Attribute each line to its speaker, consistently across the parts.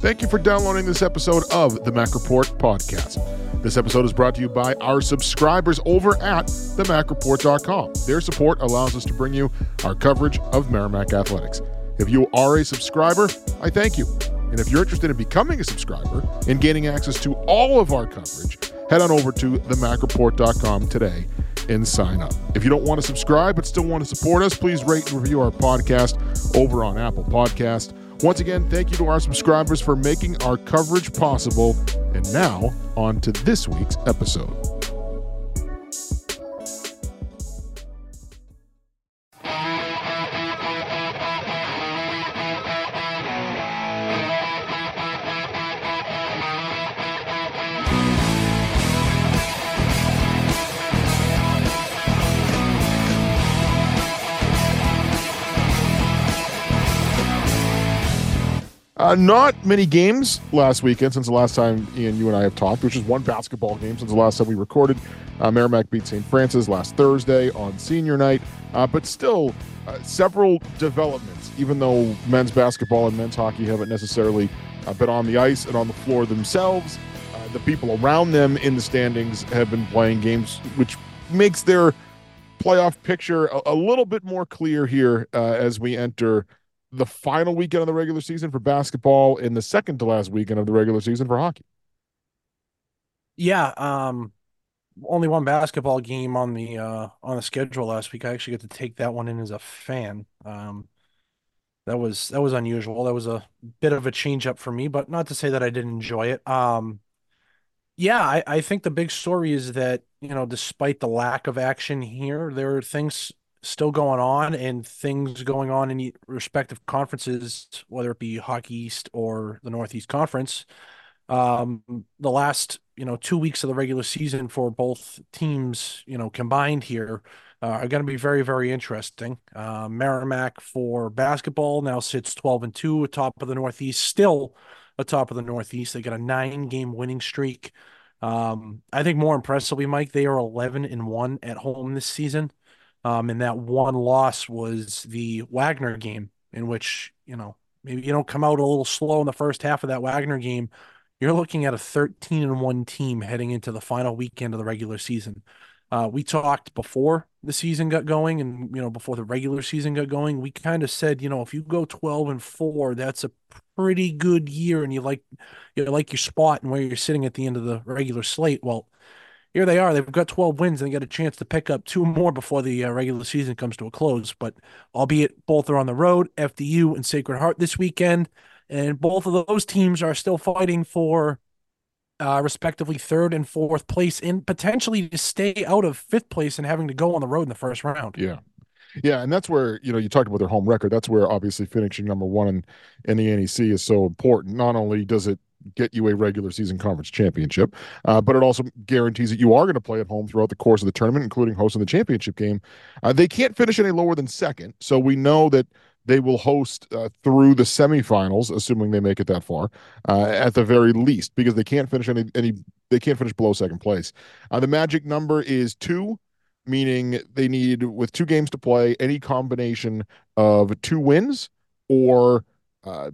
Speaker 1: Thank you for downloading this episode of the Mack Report podcast. This episode is brought to you by our subscribers over at themackreport.com. Their support allows us to bring you our coverage of Merrimack Athletics. If you are a subscriber, I thank you. And if you're interested in becoming a subscriber and gaining access to all of our coverage, head on over to themackreport.com today and sign up. If you don't want to subscribe but still want to support us, please rate and review our podcast over on Apple Podcast. Once again, thank you to our subscribers for making our coverage possible. And now, on to this week's episode. Uh, not many games last weekend since the last time Ian, you and I have talked, which is one basketball game since the last time we recorded. Uh, Merrimack beat St. Francis last Thursday on senior night, uh, but still uh, several developments, even though men's basketball and men's hockey haven't necessarily uh, been on the ice and on the floor themselves. The people around them in the standings have been playing games, which makes their playoff picture a, a little bit more clear here as we enter the final weekend of the regular season for basketball and the second to last weekend of the regular season for hockey.
Speaker 2: Yeah, um only one basketball game on the uh on the schedule last week. I actually got to take that one in as a fan. Um that was that was unusual. That was a bit of a change up for me, but not to say that I didn't enjoy it. Um yeah, I, I think the big story is that, you know, despite the lack of action here, there are things still going on and things going on in respective conferences, whether it be Hockey East or the Northeast Conference. Um, the last, you know, two weeks of the regular season for both teams, you know, combined here uh, are going to be very, very interesting. Uh, Merrimack for basketball now sits 12 and 2 atop of the Northeast, still atop of the Northeast. They got a nine game winning streak. Um, I think more impressively, Mike, they are 11 and 1 at home this season. Um, and that one loss was the Wagner game, in which, you know, maybe you don't come out a little slow in the first half of that Wagner game. You're looking at a 13 and 1 team heading into the final weekend of the regular season. Uh, we talked before the season got going and you know before the regular season got going we kind of said you know if you go 12 and 4 that's a pretty good year and you like you like your spot and where you're sitting at the end of the regular slate well here they are. They've got 12 wins and they got a chance to pick up two more before the uh, regular season comes to a close. But albeit both are on the road, FDU and Sacred Heart this weekend, and both of those teams are still fighting for uh, respectively third and fourth place, and potentially to stay out of fifth place and having to go on the road in the first round.
Speaker 1: Yeah. Yeah, and that's where you know you talked about their home record. That's where obviously finishing number one in, in the NEC is so important. Not only does it get you a regular season conference championship, uh, but it also guarantees that you are going to play at home throughout the course of the tournament, including hosting the championship game. Uh, they can't finish any lower than second, so we know that they will host uh, through the semifinals, assuming they make it that far, uh, at the very least, because they can't finish any any they can't finish below second place. Uh, the magic number is two. Meaning they need, with two games to play, any combination of two wins or uh,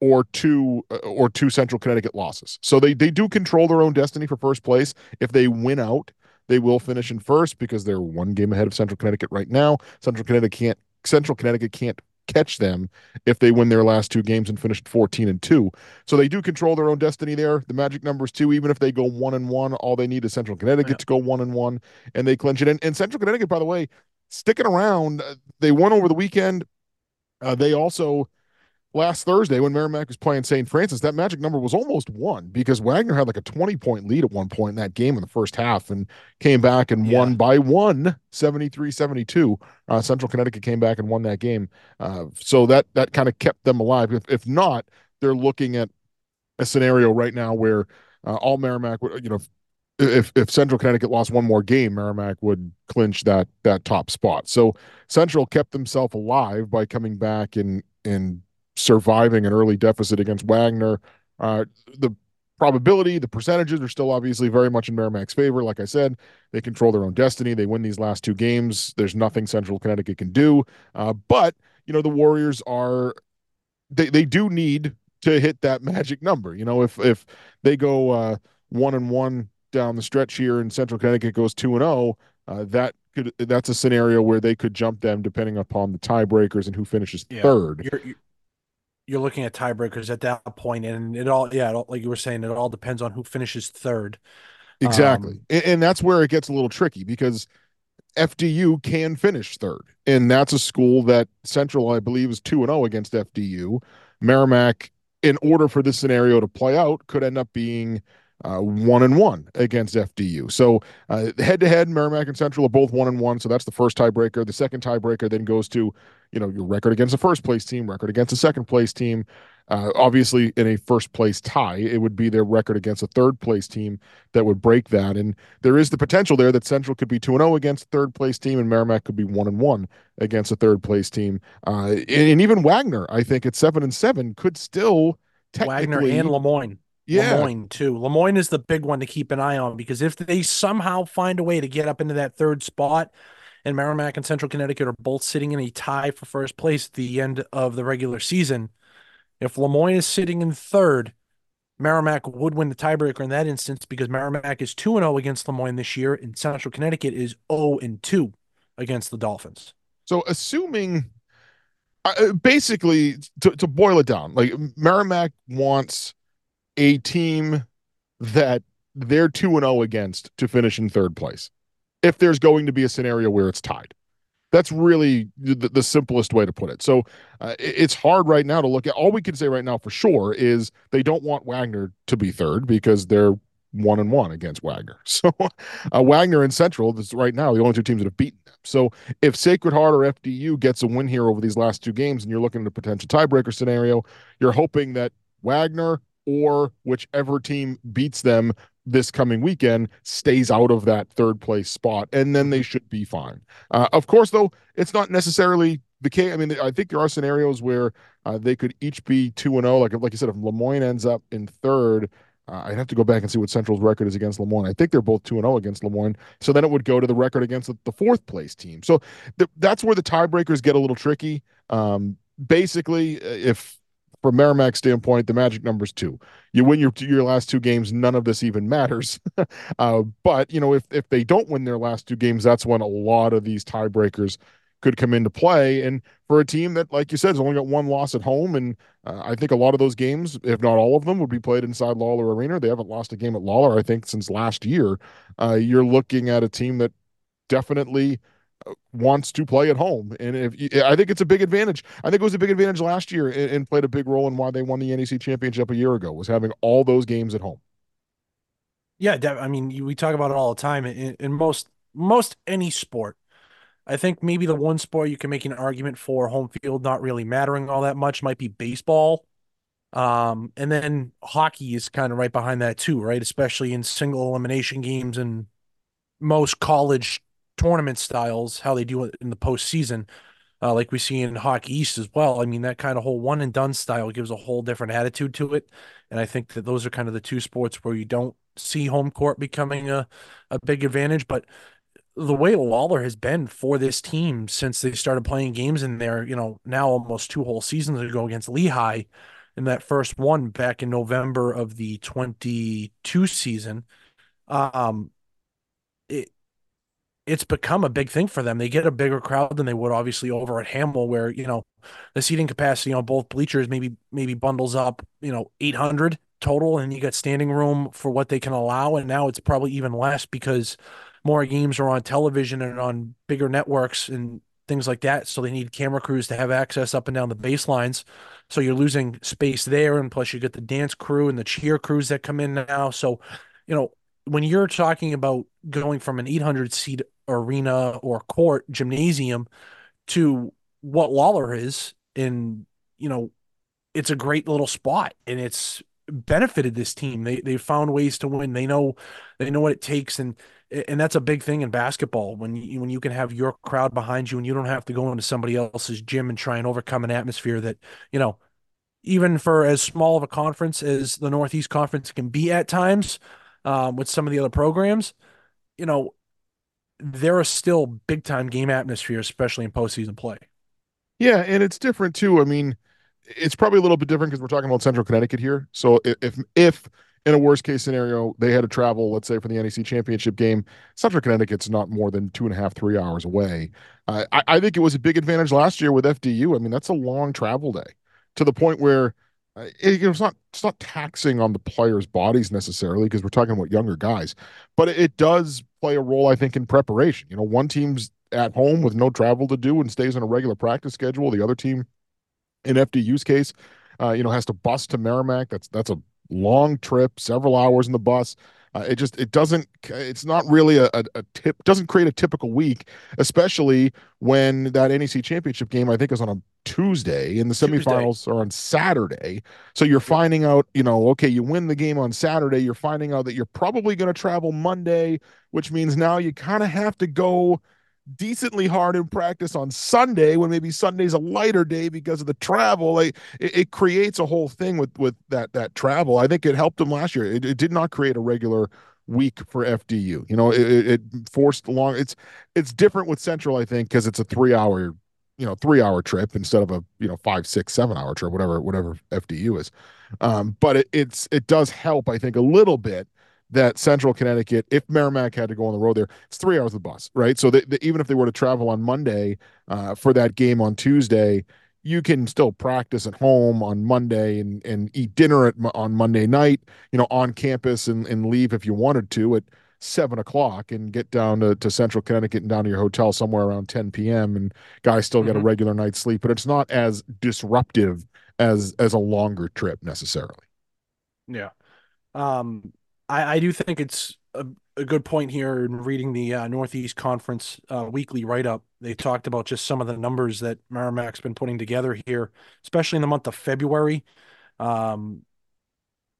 Speaker 1: or two uh, or two Central Connecticut losses. So they they do control their own destiny for first place. If they win out, they will finish in first because they're one game ahead of Central Connecticut right now. Central Connecticut can't Central Connecticut can't catch them if they win their last two games and finish 14 and 2. So they do control their own destiny there. The magic number is 2 even if they go 1 and 1, all they need is Central Connecticut yeah. to go 1 and 1 and they clinch it. And, and Central Connecticut by the way, sticking around, uh, they won over the weekend. Uh, they also last Thursday when Merrimack was playing St. Francis, that magic number was almost one because Wagner had like a 20 point lead at one point in that game in the first half and came back and yeah. won by one 73 72. Uh, Central Connecticut came back and won that game. Uh, so that that kind of kept them alive. If, if not, they're looking at a scenario right now where uh, all Merrimack, would, you know, if if Central Connecticut lost one more game, Merrimack would clinch that that top spot. So Central kept themselves alive by coming back and and surviving an early deficit against Wagner. Uh, the probability, the percentages are still obviously very much in Merrimack's favor. Like I said, they control their own destiny. They win these last two games. There's nothing Central Connecticut can do. Uh, but you know the Warriors are they they do need to hit that magic number. You know, if if they go uh, one and one down the stretch here, and Central Connecticut goes two and zero, oh, uh, that could that's a scenario where they could jump them depending upon the tiebreakers and who finishes yeah. third.
Speaker 2: You're, you're looking at tiebreakers at that point, and it all yeah, like you were saying, it all depends on who finishes third.
Speaker 1: Exactly, um, and, and that's where it gets a little tricky because FDU can finish third, and that's a school that Central, I believe, is two and zero oh against FDU. Merrimack, in order for this scenario to play out, could end up being uh, one and one against FDU. So head to head, Merrimack and Central are both one and one. So that's the first tiebreaker. The second tiebreaker then goes to, you know, your record against a first place team, record against a second place team. Uh, obviously, in a first place tie, it would be their record against a third place team that would break that. And there is the potential there that Central could be two and zero oh against a third place team, and Merrimack could be one and one against a third place team. Uh, and, and, even Wagner, I think, at seven and seven, could still
Speaker 2: Wagner and Le Moyne. Yeah. Le Moyne too. Le Moyne is the big one to keep an eye on because if they somehow find a way to get up into that third spot, and Merrimack and Central Connecticut are both sitting in a tie for first place at the end of the regular season. If Le Moyne is sitting in third, Merrimack would win the tiebreaker in that instance because Merrimack is 2 0 against Le Moyne this year, and Central Connecticut is 0 2 against the Dolphins.
Speaker 1: So, assuming uh, basically to, to boil it down, like Merrimack wants a team that they're 2 0 against to finish in third place if there's going to be a scenario where it's tied. That's really the, the simplest way to put it. So uh, it's hard right now to look at. All we can say right now for sure is they don't want Wagner to be third because they're one and one against Wagner. So uh, Wagner and Central is right now the only two teams that have beaten them. So if Sacred Heart or FDU gets a win here over these last two games, and you're looking at a potential tiebreaker scenario, you're hoping that Wagner or whichever team beats them this coming weekend stays out of that third place spot, and then they should be fine. Uh, of course, though, it's not necessarily the case. I mean, I think there are scenarios where uh, they could each be two and zero. Oh. Like like you said, if Le Moyne ends up in third. Uh, I'd have to go back and see what Central's record is against Le Moyne. I think they're both 2 0 against Le Moyne. So then it would go to the record against the, fourth place team. So th- that's where the tiebreakers get a little tricky. Um, basically, if from Merrimack's standpoint, the magic number's two. You win your your last two games, none of this even matters. uh, but you know, if if they don't win their last two games, that's when a lot of these tiebreakers could come into play. And for a team that, like you said, has only got one loss at home, and uh, I think a lot of those games, if not all of them, would be played inside Lawler Arena. They haven't lost a game at Lawler, I think, since last year. Uh, you're looking at a team that definitely wants to play at home. And if I think it's a big advantage. I think it was a big advantage last year and, and, played a big role in why they won the NEC championship a year ago was having all those games at home.
Speaker 2: Yeah, I mean, we talk about it all the time in, in most most any sport. I think maybe the one sport you can make an argument for home field not really mattering all that much might be baseball. Um, and then hockey is kind of right behind that too, right? Especially in single elimination games and most college tournament styles, how they do it in the postseason, uh, like we see in Hockey East as well. I mean, that kind of whole one and done style gives a whole different attitude to it. And I think that those are kind of the two sports where you don't see home court becoming a, a big advantage. But the way Lawler has been for this team since they started playing games in there, you know, now almost two whole seasons ago against Lehigh in that first one back in November of the 22 season. Um, it's become a big thing for them. They get a bigger crowd than they would obviously over at Hamel, where you know the seating capacity on both bleachers maybe maybe bundles up you know 800 total, and you got standing room for what they can allow. And now it's probably even less because more games are on television and on bigger networks and things like that. So they need camera crews to have access up and down the baselines. So you're losing space there, and plus you get the dance crew and the cheer crews that come in now. So you know when you're talking about going from an 800 seat arena or court gymnasium to what Lawler is and you know it's a great little spot and it's benefited this team. They they found ways to win. They know they know what it takes and and that's a big thing in basketball when you when you can have your crowd behind you and you don't have to go into somebody else's gym and try and overcome an atmosphere that you know even for as small of a conference as the Northeast Conference can be at times um, with some of the other programs, you know, there are still big time game atmosphere, especially in postseason play.
Speaker 1: Yeah, and it's different too. I mean, it's probably a little bit different because we're talking about Central Connecticut here. So if if in a worst case scenario they had to travel, let's say for the NEC championship game, Central Connecticut's not more than two and a half, three hours away. Uh, I, I think it was a big advantage last year with FDU. I mean, that's a long travel day to the point where it, it's not it's not taxing on the players' bodies necessarily because we're talking about younger guys, but it, it does play a role, I think, in preparation. You know, one team's at home with no travel to do and stays on a regular practice schedule. The other team, in FDU's case, uh, you know, has to bus to Merrimack. That's that's a long trip, several hours in the bus. Uh, it just it doesn't it's not really a, a, a, tip doesn't create a typical week, especially when that NEC championship game I think is on a Tuesday and the semifinals Tuesday. are on Saturday. So you're finding out, you know, okay, you win the game on Saturday, you're finding out that you're probably going to travel Monday, which means now you kind of have to go decently hard in practice on Sunday when maybe Sunday's a lighter day because of the travel. Like, it, it, creates a whole thing with with that that travel. I think it helped them last year. It, it did not create a regular week for FDU. You know, it, it forced long. It's it's different with Central, I think, because it's a three hour you know three hour trip instead of a you know five six seven hour trip whatever whatever fdu is um, but it, it's it does help i think a little bit that Central Connecticut, if Merrimack had to go on the road there, it's three hours of the bus, right? So they, they, even if they were to travel on Monday uh, for that game on Tuesday, you can still practice at home on Monday and, and eat dinner at, on Monday night, you know, on campus and, and leave if you wanted to at seven o'clock and get down to, to Central Connecticut and down to your hotel somewhere around 10 p.m. and guys still mm-hmm. get a mm-hmm. regular night's sleep, but it's not as disruptive as as a longer trip necessarily.
Speaker 2: Yeah. Um, I, I do think it's a, a good point here in reading the uh, Northeast Conference uh, weekly write up. They talked about just some of the numbers that Merrimack's been putting together here, especially in the month of February. Um,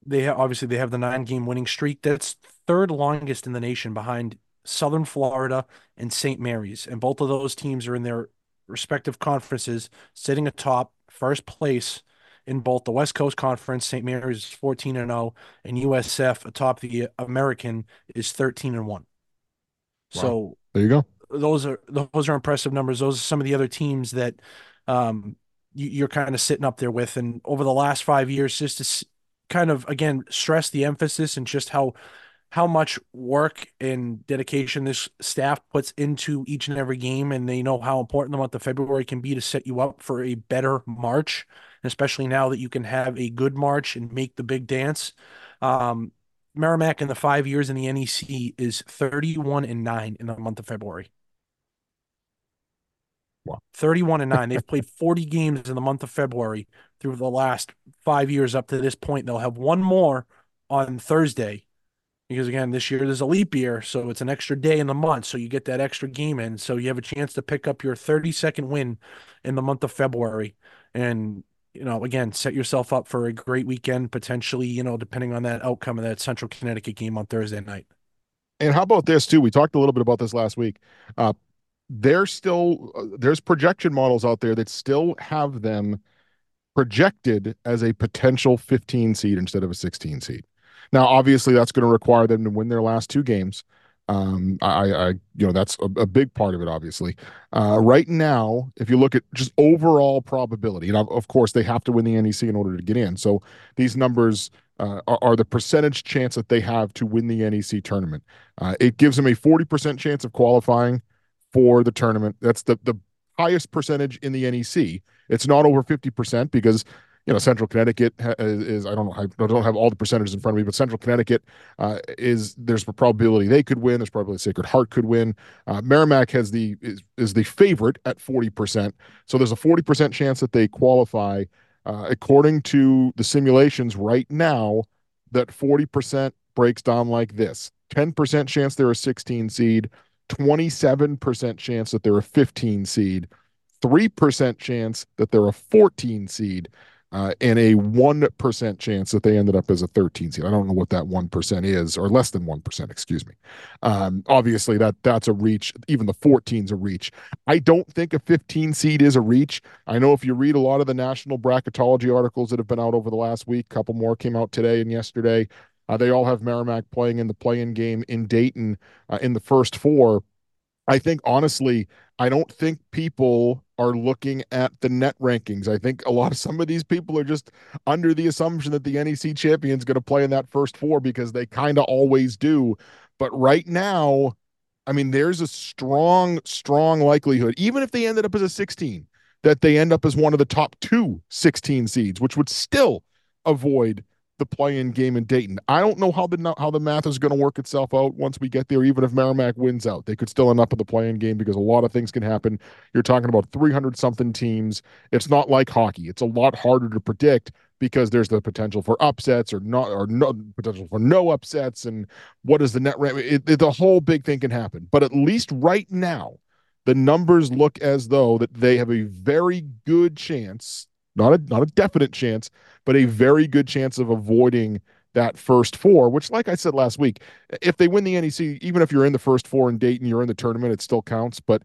Speaker 2: they ha- obviously they have the nine game winning streak that's third longest in the nation behind Southern Florida and St. Mary's, and both of those teams are in their respective conferences, sitting atop first place in both the West Coast Conference. St. Mary's is 14 and 0, and USF atop the American is 13 and 1. Wow. So
Speaker 1: there you go.
Speaker 2: Those are those are impressive numbers. Those are some of the other teams that um, you, are kind of sitting up there with. And over the last five years, just to kind of again stress the emphasis and just how how much work and dedication this staff puts into each and every game, and they know how important the month of February can be to set you up for a better March especially now that you can have a good March and make the big dance. Um, Merrimack in the five years in the NEC is 31 and 9 in the month of February.
Speaker 1: Wow.
Speaker 2: 31 and 9. They've played 40 games in the month of February through the last five years up to this point. They'll have one more on Thursday because again this year there's a leap year so it's an extra day in the month so you get that extra game in so you have a chance to pick up your 32nd win in the month of february and you know, again, set yourself up for a great weekend, potentially, you know, depending on that outcome of that Central Connecticut game on Thursday night.
Speaker 1: And how about this too? We talked a little bit about this last week. Uh, there's still uh, there's projection models out there that still have them projected as a potential 15 seed instead of a 16 seed. Now, obviously, that's going to require them to win their last two games. Um, I, I, you know, that's a, a big part of it, obviously. Uh, right now, if you look at just overall probability, and of course they have to win the NEC in order to get in. So these numbers uh, are, are, the percentage chance that they have to win the NEC tournament. Uh, it gives them a 40% chance of qualifying for the tournament. That's the, the highest percentage in the NEC. It's not over 50% because you know, Central Connecticut is, I don't know, I don't have all the percentages in front of me, but Central Connecticut uh, is there's a probability they could win. There's probably Sacred Heart could win. Uh, Merrimack has the is, is the favorite at 40%. So there's a 40% chance that they qualify. Uh, according to the simulations right now, that 40% breaks down like this 10% chance they're a 16 seed, 27% chance that they're a 15 seed, 3% chance that they're a 14 seed uh, and a 1% chance that they ended up as a 13 seed. I don't know what that 1% is, or less than 1%, excuse me. Um, obviously, that that's a reach. Even the 14's a reach. I don't think a 15 seed is a reach. I know if you read a lot of the national bracketology articles that have been out over the last week, a couple more came out today and yesterday. Uh, they all have Merrimack playing in the play-in game in Dayton uh, in the first four. I think honestly, I don't think people are looking at the net rankings. I think a lot of some of these people are just under the assumption that the NEC champion is going to play in that first four because they kind of always do. But right now, I mean, there's a strong, strong likelihood, even if they ended up as a 16, that they end up as one of the top two 16 seeds, which would still avoid the play-in game in Dayton. I don't know how the how the math is going to work itself out once we get there. Even if Merrimack wins out, they could still end up in the play-in game because a lot of things can happen. You're talking about 300 something teams. It's not like hockey. It's a lot harder to predict because there's the potential for upsets or not or no potential for no upsets and what is the net rate? It, it, the whole big thing can happen. But at least right now, the numbers look as though that they have a very good chance not a not a definite chance, but a very good chance of avoiding that first four, which, like I said last week, if they win the NEC, even if you're in the first four in Dayton, you're in the tournament, it still counts. But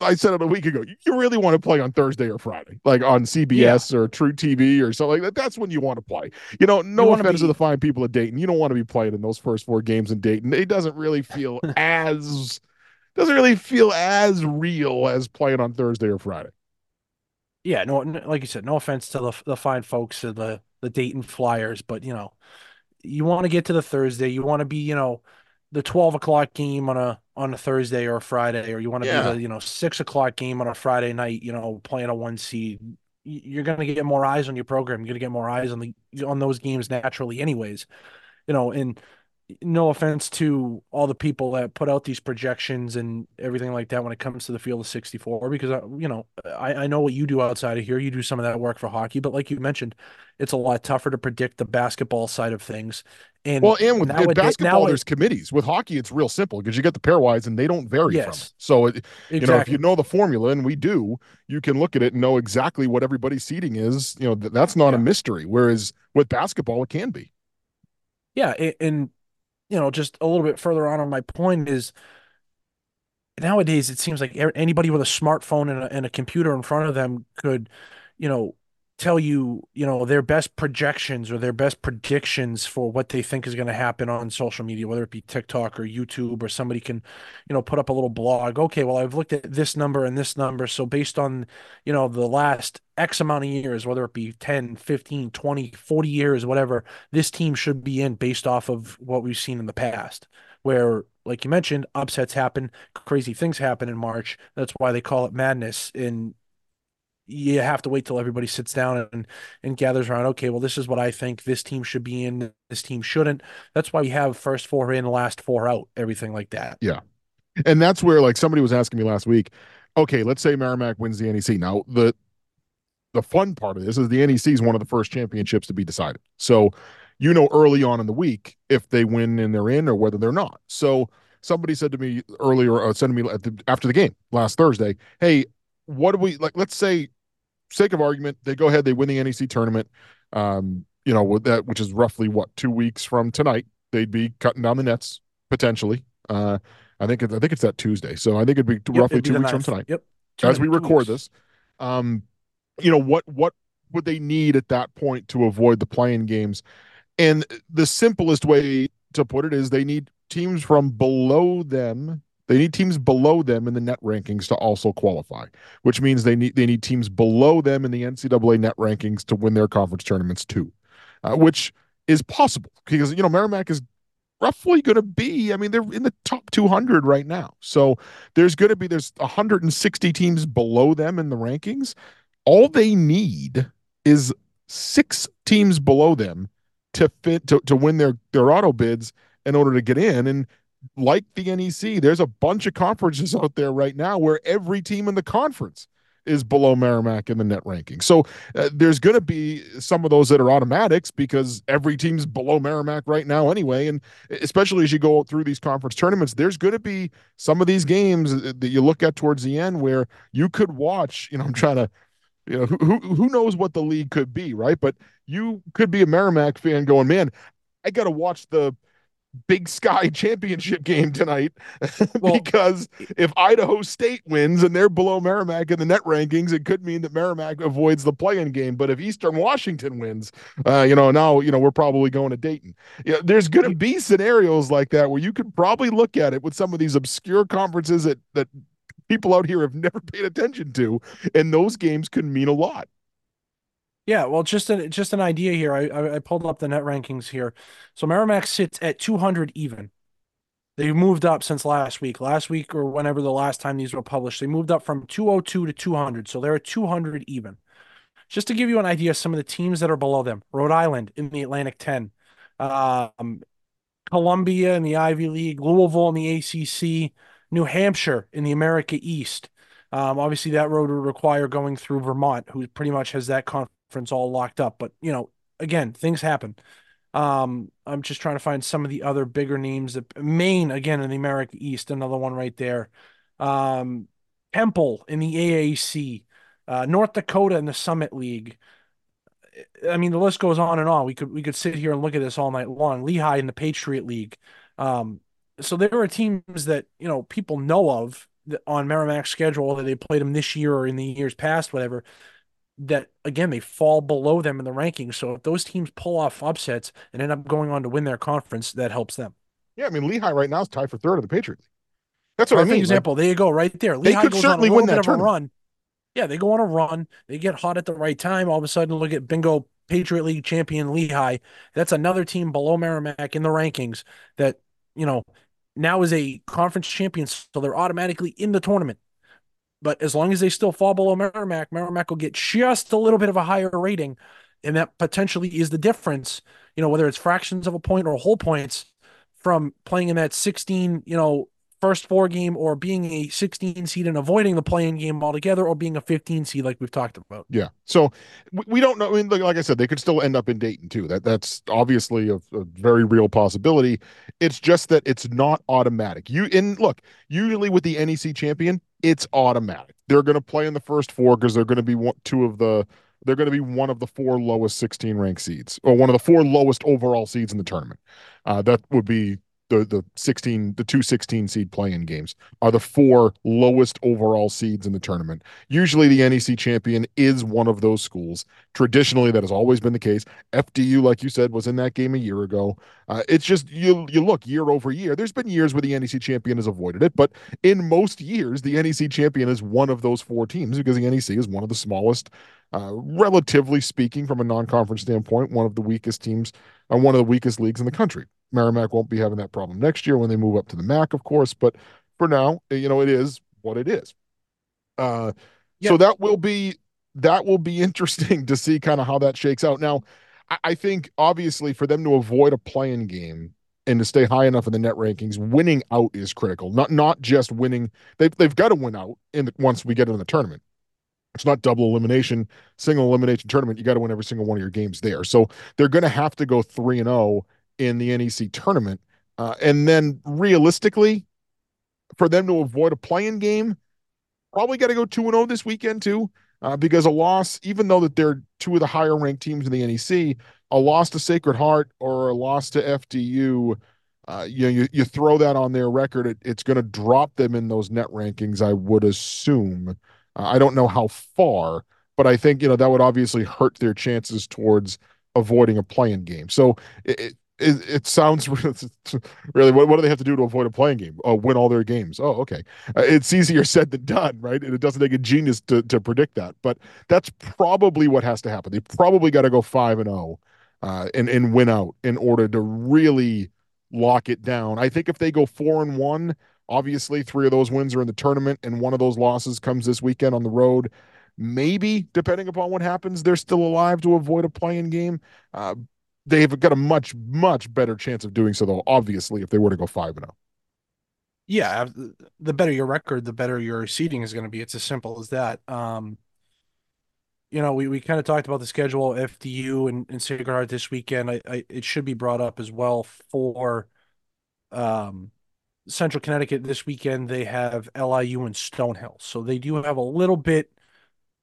Speaker 1: I said it a week ago, you really want to play on Thursday or Friday, like on CBS yeah. or truTV or something like that. That's when you want to play. You know, no you offense be... to the fine people at Dayton. You don't want to be playing in those first four games in Dayton. It doesn't really feel as doesn't really feel as real as playing on Thursday or Friday
Speaker 2: yeah, no, like you said, no offense to the the fine folks of the the Dayton Flyers, but you know, you want to get to the Thursday, you want to be, you know, the twelve o'clock game on a on a Thursday or a Friday, or you want to yeah. be the you know six o'clock game on a Friday night, you know, playing a one seed. You're gonna get more eyes on your program. You're gonna get more eyes on the on those games naturally, anyways. You know, and no offense to all the people that put out these projections and everything like that when it comes to the field of 64 because I, you know I, I know what you do outside of here. You do some of that work for hockey but like you mentioned it's a lot tougher to predict the basketball side of things. And
Speaker 1: well and with nowadays, basketball nowadays, there's committees. With hockey it's real simple because you get the pairwise and they don't vary yes, so it, exactly. you know if you know the formula and we do you can look at it and know exactly what everybody's seating is. You know that's not yeah. a mystery whereas with basketball it can be.
Speaker 2: Yeah and you know, just a little bit further on on my point is nowadays it seems like anybody with a smartphone and a, and a computer in front of them could, you know, tell you, you know, their best projections or their best predictions for what they think is going to happen on social media, whether it be TikTok or YouTube or somebody can, you know, put up a little blog. Okay, well, I've looked at this number and this number. So based on, you know, the last X amount of years, whether it be 10, 15, 20, 40 years, whatever, this team should be in based off of what we've seen in the past. Where, like you mentioned, upsets happen, crazy things happen in March. That's why they call it madness. In you have to wait till everybody sits down and and gathers around. Okay, well, this is what I think this team should be in. This team shouldn't. That's why we have first four in, last four out, everything like that.
Speaker 1: Yeah, and that's where like somebody was asking me last week. Okay, let's say Merrimack wins the NEC. Now the the fun part of this is the NEC is one of the first championships to be decided. So you know early on in the week if they win and they're in or whether they're not. So somebody said to me earlier, uh, sending me the, after the game last Thursday, hey, what do we like? Let's say sake of argument, they go ahead, they win the NEC tournament. Um, you know, with that, which is roughly what two weeks from tonight, they'd be cutting down the nets potentially. Uh, I think it's, I think it's that Tuesday, so I think it'd be yep, roughly it'd be two weeks ninth. from tonight.
Speaker 2: Yep.
Speaker 1: As we record this, um, you know what what would they need at that point to avoid the play-in games? And the simplest way to put it is they need teams from below them they need teams below them in the net rankings to also qualify, which means they need they need teams below them in the NCAA net rankings to win their conference tournaments too, uh, which is possible because you know Merrimack is roughly going to be i mean they're in the top 200 right now. So there's going to be there's 160 teams below them in the rankings. All they need is six teams below them to fit to, to win their their auto bids in order to get in. And like the NEC, there's a bunch of conferences out there right now where every team in the conference is below Merrimack in the net ranking. So uh, there's going to be some of those that are automatics because every team's below Merrimack right now anyway. And especially as you go through these conference tournaments, there's going to be some of these games that you look at towards the end where you could watch. You know, I'm trying to. You know, who who knows what the league could be, right? But you could be a Merrimack fan going, man, I got to watch the Big Sky championship game tonight well, because if Idaho State wins and they're below Merrimack in the net rankings, it could mean that Merrimack avoids the play-in game. But if Eastern Washington wins, uh, you know, now you know we're probably going to Dayton. You know, there's going to be scenarios like that where you could probably look at it with some of these obscure conferences that that people out here have never paid attention to, and those games can mean a lot.
Speaker 2: Yeah, well, just an just an idea here. I I pulled up the net rankings here. So Merrimack sits at 200 even. They moved up since last week. Last week or whenever the last time these were published, they moved up from 202 to 200. So they're at 200 even. Just to give you an idea, some of the teams that are below them: Rhode Island in the Atlantic 10, um, Columbia in the Ivy League, Louisville in the ACC, New Hampshire in the America East. Um, obviously, that road would require going through Vermont, who pretty much has that conference all locked up. But you know, again, things happen. Um, I'm just trying to find some of the other bigger names. That Maine again in the America East, another one right there. Um, Temple in the AAC, uh, North Dakota in the Summit League. I mean, the list goes on and on. We could we could sit here and look at this all night long. Lehigh in the Patriot League. Um, so there are teams that you know people know of on Merrimack's schedule that they played them this year or in the years past, whatever. That again they fall below them in the rankings. So if those teams pull off upsets and end up going on to win their conference, that helps them.
Speaker 1: Yeah, I mean Lehigh right now is tied for third of the Patriots. That's what
Speaker 2: Perfect
Speaker 1: I mean.
Speaker 2: Example.
Speaker 1: Like,
Speaker 2: there you go, right there.
Speaker 1: they
Speaker 2: Lehigh
Speaker 1: could
Speaker 2: goes
Speaker 1: certainly
Speaker 2: on a
Speaker 1: win that
Speaker 2: bit of a run. Yeah, they go on a run. They get hot at the right time. All of a sudden, look at bingo Patriot League champion Lehigh. That's another team below Merrimack in the rankings that, you know, now is a conference champion. So they're automatically in the tournament. But as long as they still fall below Merrimack, Merrimack will get just a little bit of a higher rating. And that potentially is the difference, you know, whether it's fractions of a point or whole points from playing in that 16, you know, first four game or being a 16 seed and avoiding the play-in game altogether or being a 15 seed like we've talked about.
Speaker 1: Yeah. So we, don't know. I mean, like, like I said, they could still end up in Dayton too. That that's obviously a, a very real possibility. It's just that it's not automatic. You in look, usually with the NEC champion, it's automatic. They're going to play in the first four because they're going to be one, two of the. They're going to be one of the four lowest 16 ranked seeds, or one of the four lowest overall seeds in the tournament. Uh, that would be the the 16 the two 16 seed play-in games are the four lowest overall seeds in the tournament. Usually the nec champion is one of those schools. Traditionally that has always been the case. Fdu like you said was in that game a year ago. Uh, it's just you you look year over year there's been years where the nec champion has avoided it but in most years the nec champion is one of those four teams because the nec is one of the smallest uh, relatively speaking from a non-conference standpoint one of the weakest teams and one of the weakest leagues in the country Merrimack won't be having that problem next year when they move up to the MAC, of course. But for now, you know, it is what it is. Uh,
Speaker 2: Yep.
Speaker 1: So that will be that will be interesting to see kind of how that shakes out. Now, I, I think obviously for them to avoid a play-in game and to stay high enough in the net rankings, winning out is critical. Not not just winning. They've they've got to win out in the, once we get in the tournament. It's not double elimination, single elimination tournament. You got to win every single one of your games there. So they're going to have to go three and zero in the NEC tournament, uh, and then realistically, for them to avoid a play-in game, probably got to go two and zero this weekend too, uh, because a loss, even though that they're two of the higher ranked teams in the NEC, a loss to Sacred Heart or a loss to FDU. Uh, you know, you, you throw that on their record, it, it's going to drop them in those net rankings, I would assume. Uh, I don't know how far, but I think you know that would obviously hurt their chances towards avoiding a play-in game. So it it, it, sounds really what, what do they have to do to avoid a play-in game? Oh, win all their games. Oh, okay. Uh, it's easier said than done, right? And it doesn't take a genius to to predict that, but that's probably what has to happen. They probably got to go five and zero uh, and and win out in order to really lock it down. I think if they go four and one Obviously, three of those wins are in the tournament, and one of those losses comes this weekend on the road. Maybe, depending upon what happens, they're still alive to avoid a play-in game. Uh, they've got a much, much better chance of doing so, though, obviously, if they were to go 5 and 0.
Speaker 2: Yeah, the better your record, the better your seeding is going to be. It's as simple as that. Um, you know, we, we kind of talked about the schedule, FDU and, and Sacred Heart this weekend. I, I it should be brought up as well for um Central Connecticut this weekend. They have LIU and Stonehill, so they do have a little bit,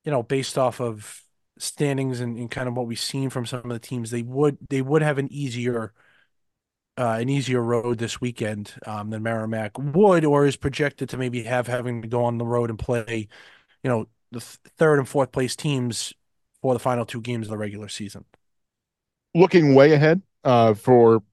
Speaker 2: you know, based off of standings and, and kind of what we've seen from some of the teams. They would they would have an easier uh, an easier road this weekend um, than Merrimack would, or is projected to maybe have having to go on the road and play, you know, the th- third and fourth place teams for the final two games of the regular season.
Speaker 1: Looking way ahead uh, for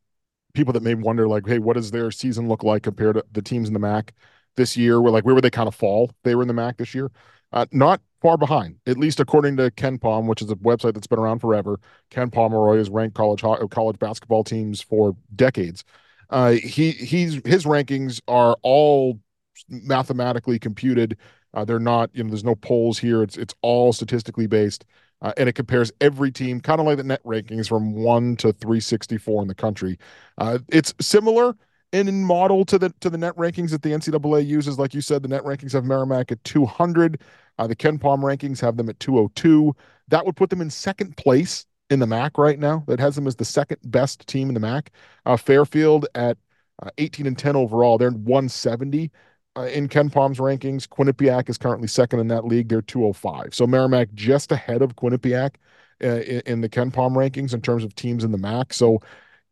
Speaker 1: people that may wonder, like, hey, what does their season look like compared to the teams in the MAC? this year. Where like where would they kind of fall? They were in the MAC this year. Uh, not far behind, at least according to KenPom, which is a website that's been around forever. Ken Pomeroy has ranked college college basketball teams for decades. Uh, he he's his rankings are all mathematically computed. Uh, they're not, you know, there's no polls here. It's it's all statistically based, uh, and it compares every team, kind of like the net rankings, from one to 364 in the country. Uh, it's similar in model to the to the net rankings that the NCAA uses. Like you said, the net rankings have Merrimack at 200. Uh, the Pom rankings have them at 202. That would put them in second place in the MAC right now. That has them as the second best team in the MAC. Uh, Fairfield at uh, 18 and 10 overall. They're 170 uh, in Pom's rankings. Quinnipiac is currently second in that league. They're 205. So Merrimack just ahead of Quinnipiac uh, in, in, the Pom rankings in terms of teams in the MAC. So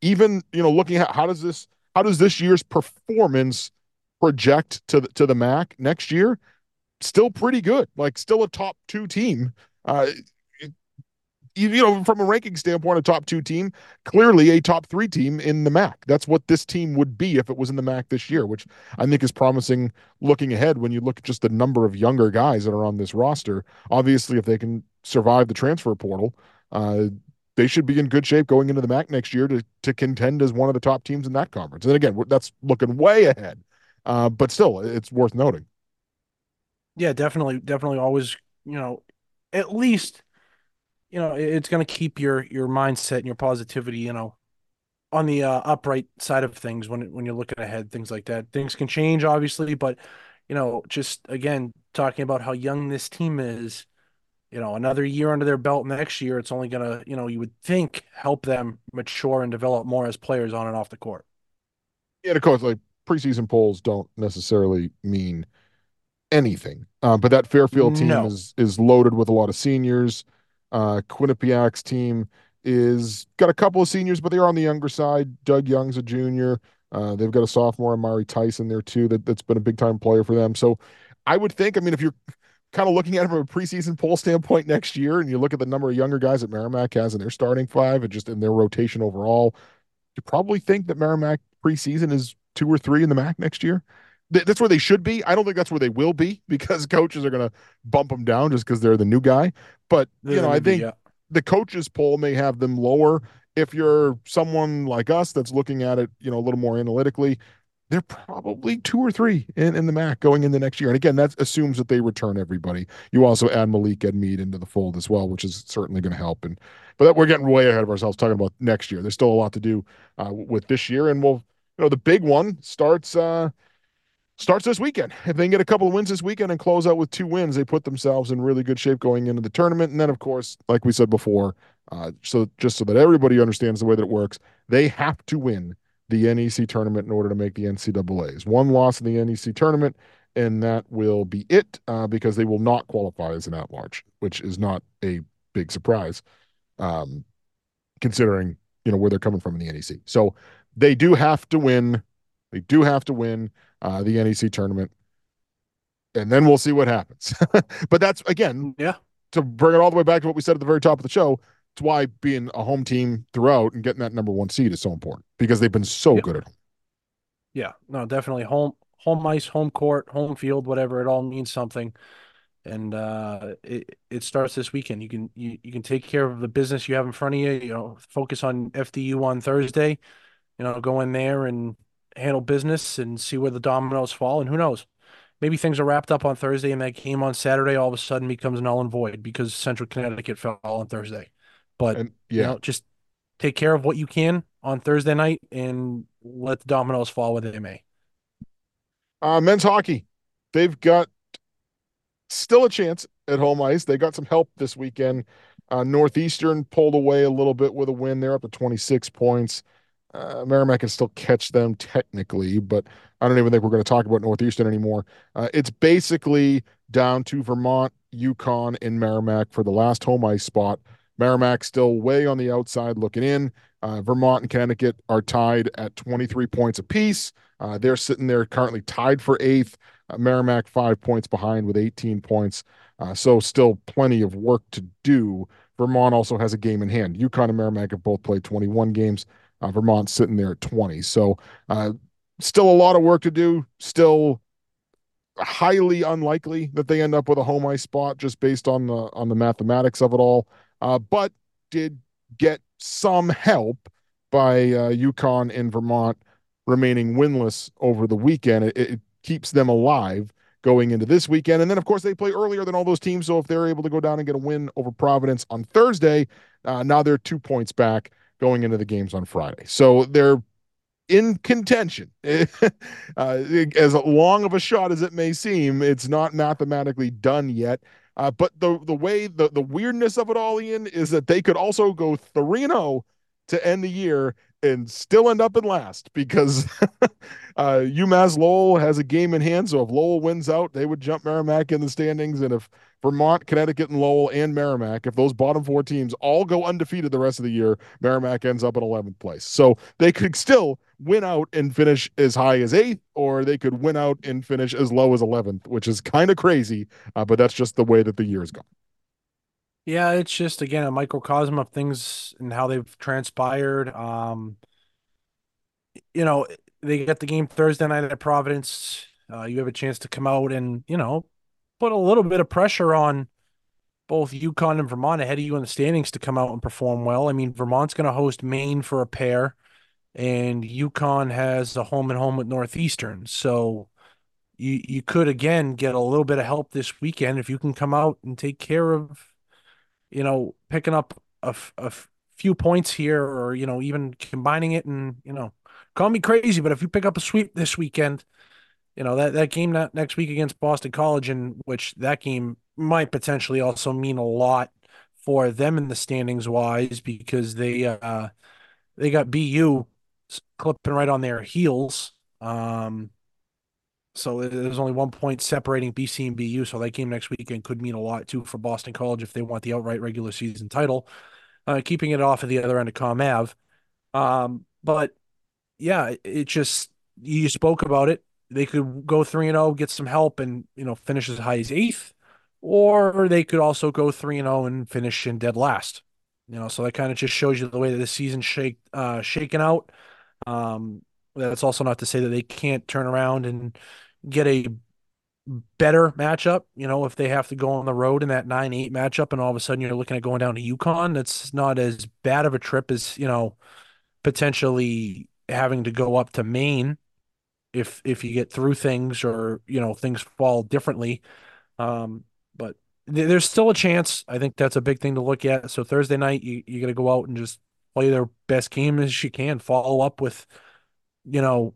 Speaker 1: even you know looking at how does this how does this year's performance project to the, to the MAC next year? Still pretty good. Like still a top two team. Uh, you know, from a ranking standpoint, a top two team, clearly a top three team in the MAC. That's what this team would be if it was in the MAC this year, which I think is promising looking ahead when you look at just the number of younger guys that are on this roster. Obviously, if they can survive the transfer portal, uh, they should be in good shape going into the MAC next year to to contend as one of the top teams in that conference. And again, that's looking way ahead, uh, but still, it's worth noting.
Speaker 2: Yeah, definitely, definitely, always, you know, at least you know it's going to keep your your mindset and your positivity you know on the uh, upright side of things when when you're looking ahead things like that things can change obviously but you know just again talking about how young this team is you know another year under their belt next year it's only going to you know you would think help them mature and develop more as players on and off the court
Speaker 1: yeah of course like preseason polls don't necessarily mean anything uh, but that fairfield team no. is is loaded with a lot of seniors uh, Quinnipiac's team is got a couple of seniors, but they are on the younger side. Doug Young's a junior. Uh, they've got a sophomore, Amari Tyson, there too. That that's been a big time player for them. So I would think. I mean, if you're kind of looking at it from a preseason poll standpoint next year, and you look at the number of younger guys that Merrimack has in their starting five, and just in their rotation overall, you probably think that Merrimack preseason is two or three in the MAC next year that's where they should be. I don't think that's where they will be because coaches are going to bump them down just because they're the new guy. But you know, I think yeah. the coaches poll may have them lower. If you're someone like us that's looking at it, you know, a little more analytically, they're probably two or three in, in the MAC going into next year. And again, that assumes that they return everybody. You also add Malik Edmead into the fold as well, which is certainly going to help. And but that, we're getting way ahead of ourselves talking about next year. There's still a lot to do uh, with this year, and we'll, you know, the big one starts. Uh, starts this weekend. If they can get a couple of wins this weekend and close out with two wins, they put themselves in really good shape going into the tournament. And then, of course, like we said before, uh, so just so that everybody understands the way that it works, they have to win the NEC tournament in order to make the NCAA's. One loss in the NEC tournament, and that will be it uh, because they will not qualify as an at large, which is not a big surprise, um, considering you know where they're coming from in the NEC. So they do have to win. They do have to win uh, the NEC tournament, and then we'll see what happens. but that's again,
Speaker 2: yeah,
Speaker 1: to bring it all the way back to what we said at the very top of the show. It's why being a home team throughout and getting that number one seed is so important because they've been so yep. good at home.
Speaker 2: Yeah, no, definitely home home ice, home court, home field, whatever. It all means something and uh, it it starts this weekend. You can you, you can take care of the business you have in front of you. You know, focus on FDU on Thursday. You know, go in there and handle business and see where the dominoes fall. And who knows? Maybe things are wrapped up on Thursday and that game on Saturday all of a sudden becomes null and void because Central Connecticut fell on Thursday. But and, yeah. you know, just take care of what you can on Thursday night and let the dominoes fall where they may.
Speaker 1: Uh, men's hockey, they've got still a chance at home ice. They got some help this weekend. Uh, Northeastern pulled away a little bit with a win. They're up to 26 points. Uh, Merrimack can still catch them technically, but I don't even think we're going to talk about Northeastern anymore. Uh, it's basically down to Vermont, UConn, and Merrimack for the last home ice spot. Merrimack still way on the outside looking in. Uh, Vermont and Connecticut are tied at 23 points apiece. Uh, they're sitting there currently tied for eighth. Uh, Merrimack five points behind with 18 points. Uh, so still plenty of work to do. Vermont also has a game in hand. UConn and Merrimack have both played 21 games. Uh, Vermont's sitting there at 20. So uh, still a lot of work to do. Still highly unlikely that they end up with a home ice spot just based on the on the mathematics of it all. Uh, but did get some help by uh, UConn and Vermont remaining winless over the weekend. It, it keeps them alive going into this weekend. And then, of course, they play earlier than all those teams. So if they're able to go down and get a win over Providence on Thursday, uh, now they're two points back going into the games on Friday. So they're in contention. uh, as long of a shot as it may seem, it's not mathematically done yet. Uh, but the the way the the weirdness of it all, Ian, is that they could also go three and oh to end the year and still end up in last because uh, UMass Lowell has a game in hand. So if Lowell wins out, they would jump Merrimack in the standings. And if Vermont, Connecticut, and Lowell and Merrimack, if those bottom four teams all go undefeated the rest of the year, Merrimack ends up in 11th place. So they could still win out and finish as high as eighth, or they could win out and finish as low as 11th, which is kind of crazy. Uh, but that's just the way that the year has gone.
Speaker 2: Yeah, it's just again a microcosm of things and how they've transpired. Um, you know, they get the game Thursday night at Providence. Uh, you have a chance to come out and you know put a little bit of pressure on both UConn and Vermont ahead of you in the standings to come out and perform well. I mean, Vermont's going to host Maine for a pair, and UConn has a home and home with Northeastern. So you you could again get a little bit of help this weekend if you can come out and take care of you know, picking up a, a few points here or, you know, even combining it and, you know, call me crazy, but if you pick up a sweep this weekend, you know, that, that game that next week against Boston College, in which that game might potentially also mean a lot for them in the standings wise because they, uh, they got BU clipping right on their heels. Um, so there's only one point separating BC and BU. So that game next weekend could mean a lot too for Boston College if they want the outright regular season title, uh, keeping it off of the other end of Comm Ave. Um, but yeah, it just you spoke about it. They could go three and zero, oh, get some help, and you know finish as high as eighth, or they could also go three and zero oh and finish in dead last. You know, so that kind of just shows you the way that the season shake uh, shaken out. Um, that's also not to say that they can't turn around and get a better matchup. You know, if they have to go on the road in that nine eight matchup, and all of a sudden you're looking at going down to UConn, that's not as bad of a trip as you know potentially having to go up to Maine if if you get through things or you know things fall differently. Um, but th- there's still a chance. I think that's a big thing to look at. So Thursday night, you you got to go out and just play their best game as you can. Follow up with, you know,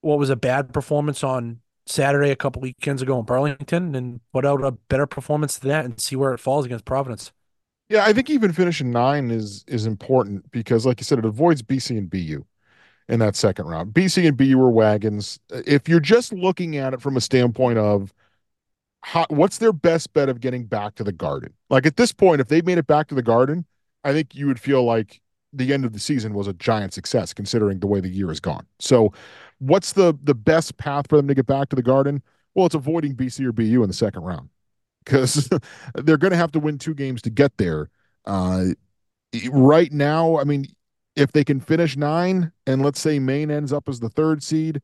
Speaker 2: what was a bad performance on Saturday a couple weekends ago in Burlington and put out a better performance than that and see where it falls against Providence.
Speaker 1: Yeah, I think even finishing nine is is important because, like you said, it avoids BC and BU in that second round. BC and BU are wagons. If you're just looking at it from a standpoint of how, what's their best bet of getting back to the Garden, like at this point, if they made it back to the Garden, I think you would feel like the end of the season was a giant success considering the way the year has gone. So what's the the best path for them to get back to the Garden? Well, it's avoiding BC or BU in the second round because they're going to have to win two games to get there. Uh, right now, I mean, if they can finish nine and let's say Maine ends up as the third seed,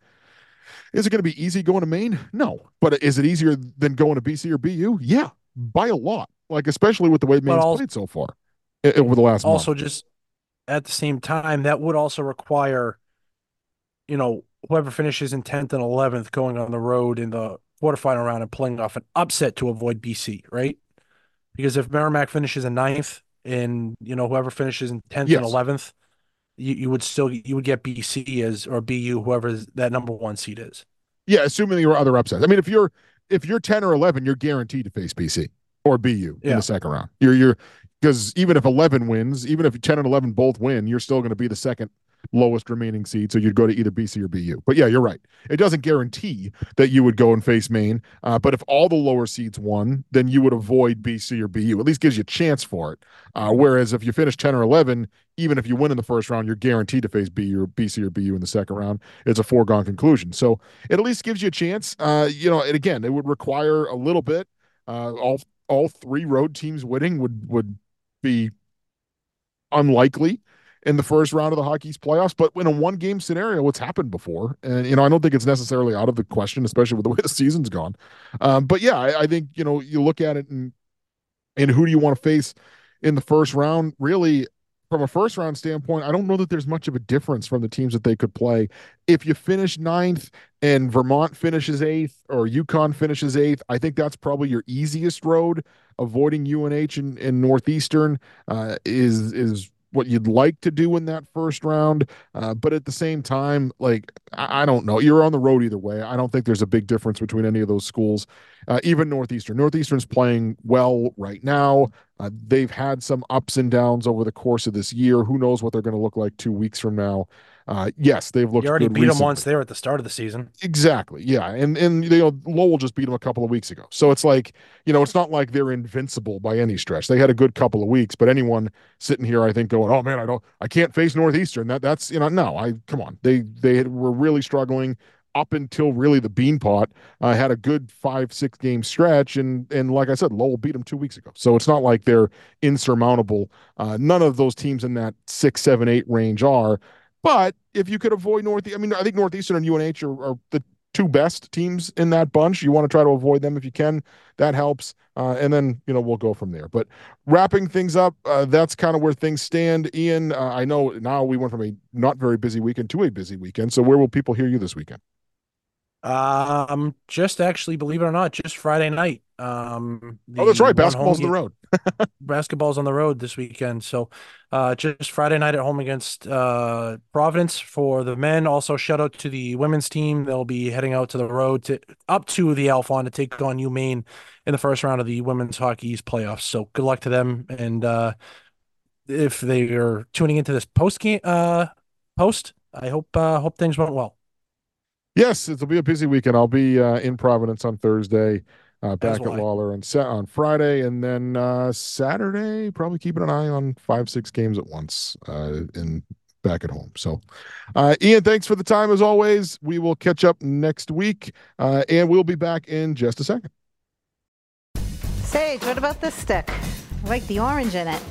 Speaker 1: is it going to be easy going to Maine? No. But is it easier than going to BC or BU? Yeah, by a lot. Like, especially with the way Maine's also, played so far over the last
Speaker 2: Also,
Speaker 1: month.
Speaker 2: just at the same time, that would also require, you know, whoever finishes in 10th and 11th going on the road in the quarterfinal round and playing off an upset to avoid BC, right? Because if Merrimack finishes in ninth and, you know, whoever finishes in 10th yes. and 11th, you, you would still, you would get BC as, or BU, whoever that number one seed is.
Speaker 1: Yeah. Assuming there were other upsets. I mean, if you're, if you're 10 or 11, you're guaranteed to face BC or BU yeah. in the second round. You're, you're, because even if 11 wins, even if 10 and 11 both win, you're still going to be the second lowest remaining seed. So you'd go to either BC or BU. But yeah, you're right. It doesn't guarantee that you would go and face Maine. Uh, but if all the lower seeds won, then you would avoid BC or BU. At least gives you a chance for it. Uh, whereas if you finish 10 or 11, even if you win in the first round, you're guaranteed to face BU or BC or BU in the second round. It's a foregone conclusion. So it at least gives you a chance. Uh, you know, and again, it would require a little bit. Uh, all all three road teams winning would would be unlikely in the first round of the hockey's playoffs. But in a one game scenario, it's happened before. And, you know, I don't think it's necessarily out of the question, especially with the way the season's gone. Um, but yeah, I, I think, you know, you look at it and, and who do you want to face in the first round? Really, from a first round standpoint, I don't know that there's much of a difference from the teams that they could play. If you finish ninth and Vermont finishes eighth or UConn finishes eighth, I think that's probably your easiest road. Avoiding UNH and, and Northeastern uh, is is what you'd like to do in that first round. Uh, but at the same time, like, I, I, don't know. You're on the road either way. I don't think there's a big difference between any of those schools, uh, even Northeastern. Northeastern's playing well right now. Uh, they've had some ups and downs over the course of this year. Who knows what they're going to look like two weeks from now? Uh, yes, they've looked.
Speaker 2: You already beat
Speaker 1: recently.
Speaker 2: them once there at the start of the season.
Speaker 1: Exactly. Yeah, and and you know Lowell just beat them a couple of weeks ago, so it's like you know it's not like they're invincible by any stretch. They had a good couple of weeks, but anyone sitting here, I think, going, "Oh man, I don't, I can't face Northeastern." That that's you know, no, I come on, they they were really struggling up until really the Beanpot uh, had a good five six game stretch and and like I said Lowell beat them two weeks ago so it's not like they're insurmountable uh, none of those teams in that six seven eight range are but if you could avoid North, I mean, I think Northeastern and UNH are, are the two best teams in that bunch. You want to try to avoid them if you can. That helps. Uh, and then, you know, we'll go from there. But wrapping things up, uh, that's kind of where things stand. Ian, uh, I know now we went from a not very busy weekend to a busy weekend. So where will people hear you this weekend?
Speaker 2: Um, just actually, believe it or not, just Friday night. Um,
Speaker 1: oh, that's right. Basketball's on the road.
Speaker 2: basketball's on the road this weekend. So, uh, just Friday night at home against uh Providence for the men. Also, shout out to the women's team. They'll be heading out to the road to up to the Alfond to take on UMaine in the first round of the women's hockey East playoffs. So, good luck to them. And uh, if they are tuning into this post game, uh, post, I hope uh, hope things went well.
Speaker 1: Yes, it'll be a busy weekend. I'll be uh, in Providence on Thursday, uh, back at Lawler on set on Friday, and then uh, Saturday probably keeping an eye on five six games at once uh, in back at home. So, uh, Ian, thanks for the time as always. We will catch up next week, uh, and we'll be back in just a second.
Speaker 3: Sage, what about this stick? I like the orange in it.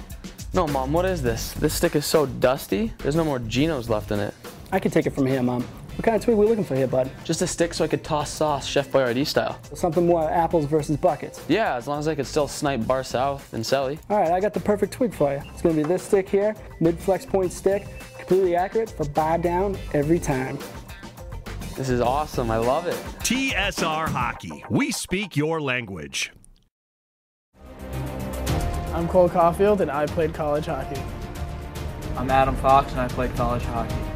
Speaker 4: No, Mom, what is this? This stick is so dusty. There's no more Genos left in it.
Speaker 5: I can take it from here, Mom. What kind of twig are we looking for here, bud?
Speaker 4: Just a stick so I could toss sauce Chef Boyardee style.
Speaker 5: Something more apples versus buckets.
Speaker 4: Yeah, as long as I could still snipe Bar South and Selly.
Speaker 5: All right, I got the perfect twig for you. It's gonna be this stick here, mid flex point stick, completely accurate for bar down every time.
Speaker 4: This is awesome. I love it.
Speaker 6: TSR Hockey. We speak your language.
Speaker 7: I'm Cole Caufield, and I played college hockey.
Speaker 8: I'm Adam Fox, and I played college hockey.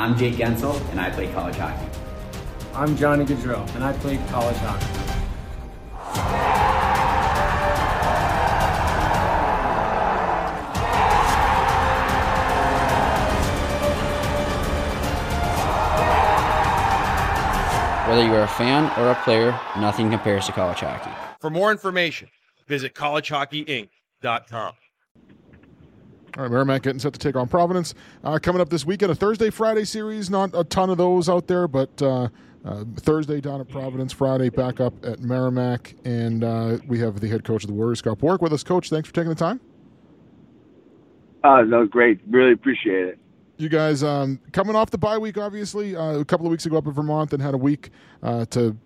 Speaker 9: I'm Jake Guentzel, and I play college hockey.
Speaker 10: I'm Johnny Gaudreau, and I play college hockey.
Speaker 11: Whether you are a fan or a player, nothing compares to college hockey.
Speaker 12: For more information, visit collegehockeyinc.com.
Speaker 1: All right, Merrimack getting set to take on Providence. Uh, coming up this weekend, a Thursday Friday series. Not a ton of those out there, but uh, uh, Thursday down at Providence, Friday back up at Merrimack, and uh, we have the head coach of the Warriors, Scott Borek, with us. Coach, thanks for taking the time.
Speaker 13: Uh, no, great. Really appreciate it.
Speaker 1: You guys um, coming off the bye week, obviously, uh, a couple of weeks ago up in Vermont, and had a week uh, to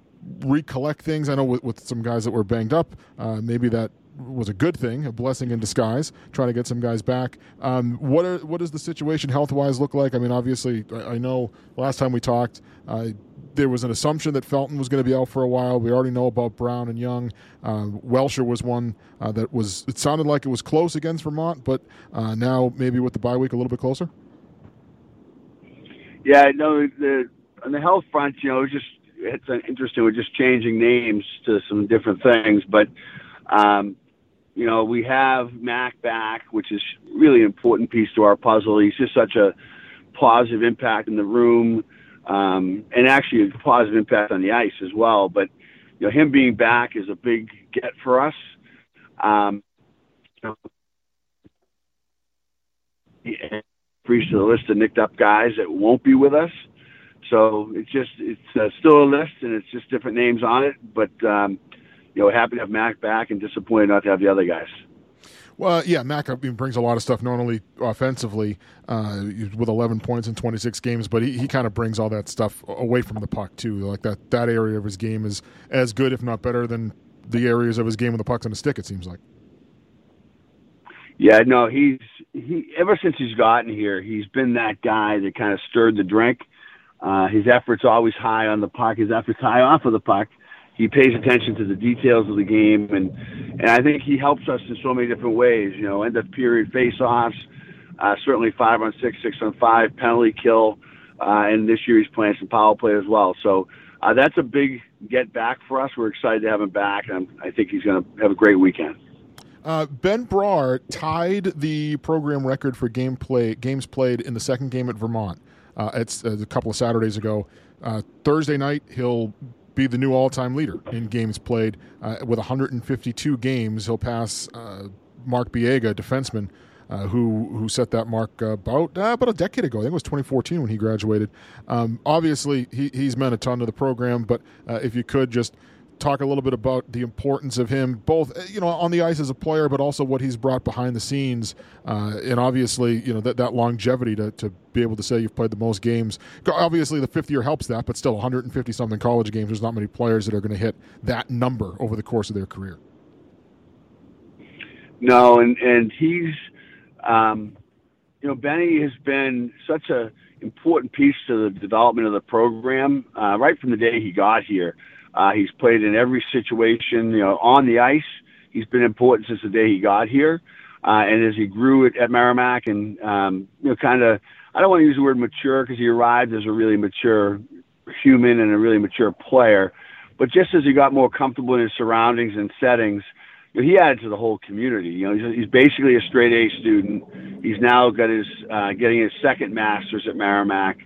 Speaker 1: recollect things. I know with, with, some guys that were banged up, uh, maybe that was a good thing, a blessing in disguise, trying to get some guys back. Um, what are what does the situation health wise look like? I mean, obviously, I, I know last time we talked, uh, there was an assumption that Felton was going to be out for a while. We already know about Brown and Young. Uh, Welsher was one uh, that was. It sounded like it was close against Vermont, but uh, now maybe with the bye week a little bit closer.
Speaker 13: Yeah, no, the on the health front, you know, it just it's interesting. We're just changing names to some different things, but um, you know, we have Mac back, which is really an important piece to our puzzle. He's just such a positive impact in the room, um, and actually a positive impact on the ice as well. But you know, him being back is a big get for us. Um, you know, to the list of nicked up guys that won't be with us. So it's just it's uh, still a list, and it's just different names on it. But um, you know, happy to have Mac back and disappointed not to have the other guys.
Speaker 1: Well, yeah, Mac brings a lot of stuff, not only offensively uh, with 11 points in 26 games, but he, he kind of brings all that stuff away from the puck too. Like that that area of his game is as good, if not better, than the areas of his game with the pucks on the stick. It seems like.
Speaker 13: Yeah, no, he's he ever since he's gotten here, he's been that guy that kind of stirred the drink. Uh, his efforts always high on the puck. His efforts high off of the puck he pays attention to the details of the game, and and I think he helps us in so many different ways. You know, end of period face-offs, uh, certainly five on six, six on five, penalty kill, uh, and this year he's playing some power play as well. So uh, that's a big get back for us. We're excited to have him back, and I think he's going to have a great weekend.
Speaker 1: Uh, ben Brar tied the program record for game play, games played in the second game at Vermont. Uh, it's uh, a couple of Saturdays ago. Uh, Thursday night, he'll be the new all-time leader in games played uh, with 152 games. He'll pass uh, Mark Biega, defenseman, uh, who who set that mark about uh, about a decade ago. I think it was 2014 when he graduated. Um, obviously, he, he's meant a ton to the program. But uh, if you could just talk a little bit about the importance of him, both uh, you know on the ice as a player, but also what he's brought behind the scenes, uh, and obviously you know that, that longevity to, to be able to say you've played the most games. Obviously, the fifth year helps that, but still 150 something college games. There's not many players that are going to hit that number over the course of their career.
Speaker 13: No, and and he's, um, you know, Benny has been such a important piece to the development of the program uh, right from the day he got here. Uh, he's played in every situation, you know, on the ice. He's been important since the day he got here. Uh, and as he grew at, at Merrimack and, um, you know, kind of, I don't want to use the word mature because he arrived as a really mature human and a really mature player. But just as he got more comfortable in his surroundings and settings, you know, he added to the whole community. You know, he's, he's basically a straight A student. He's now got his uh, getting his second master's at Merrimack.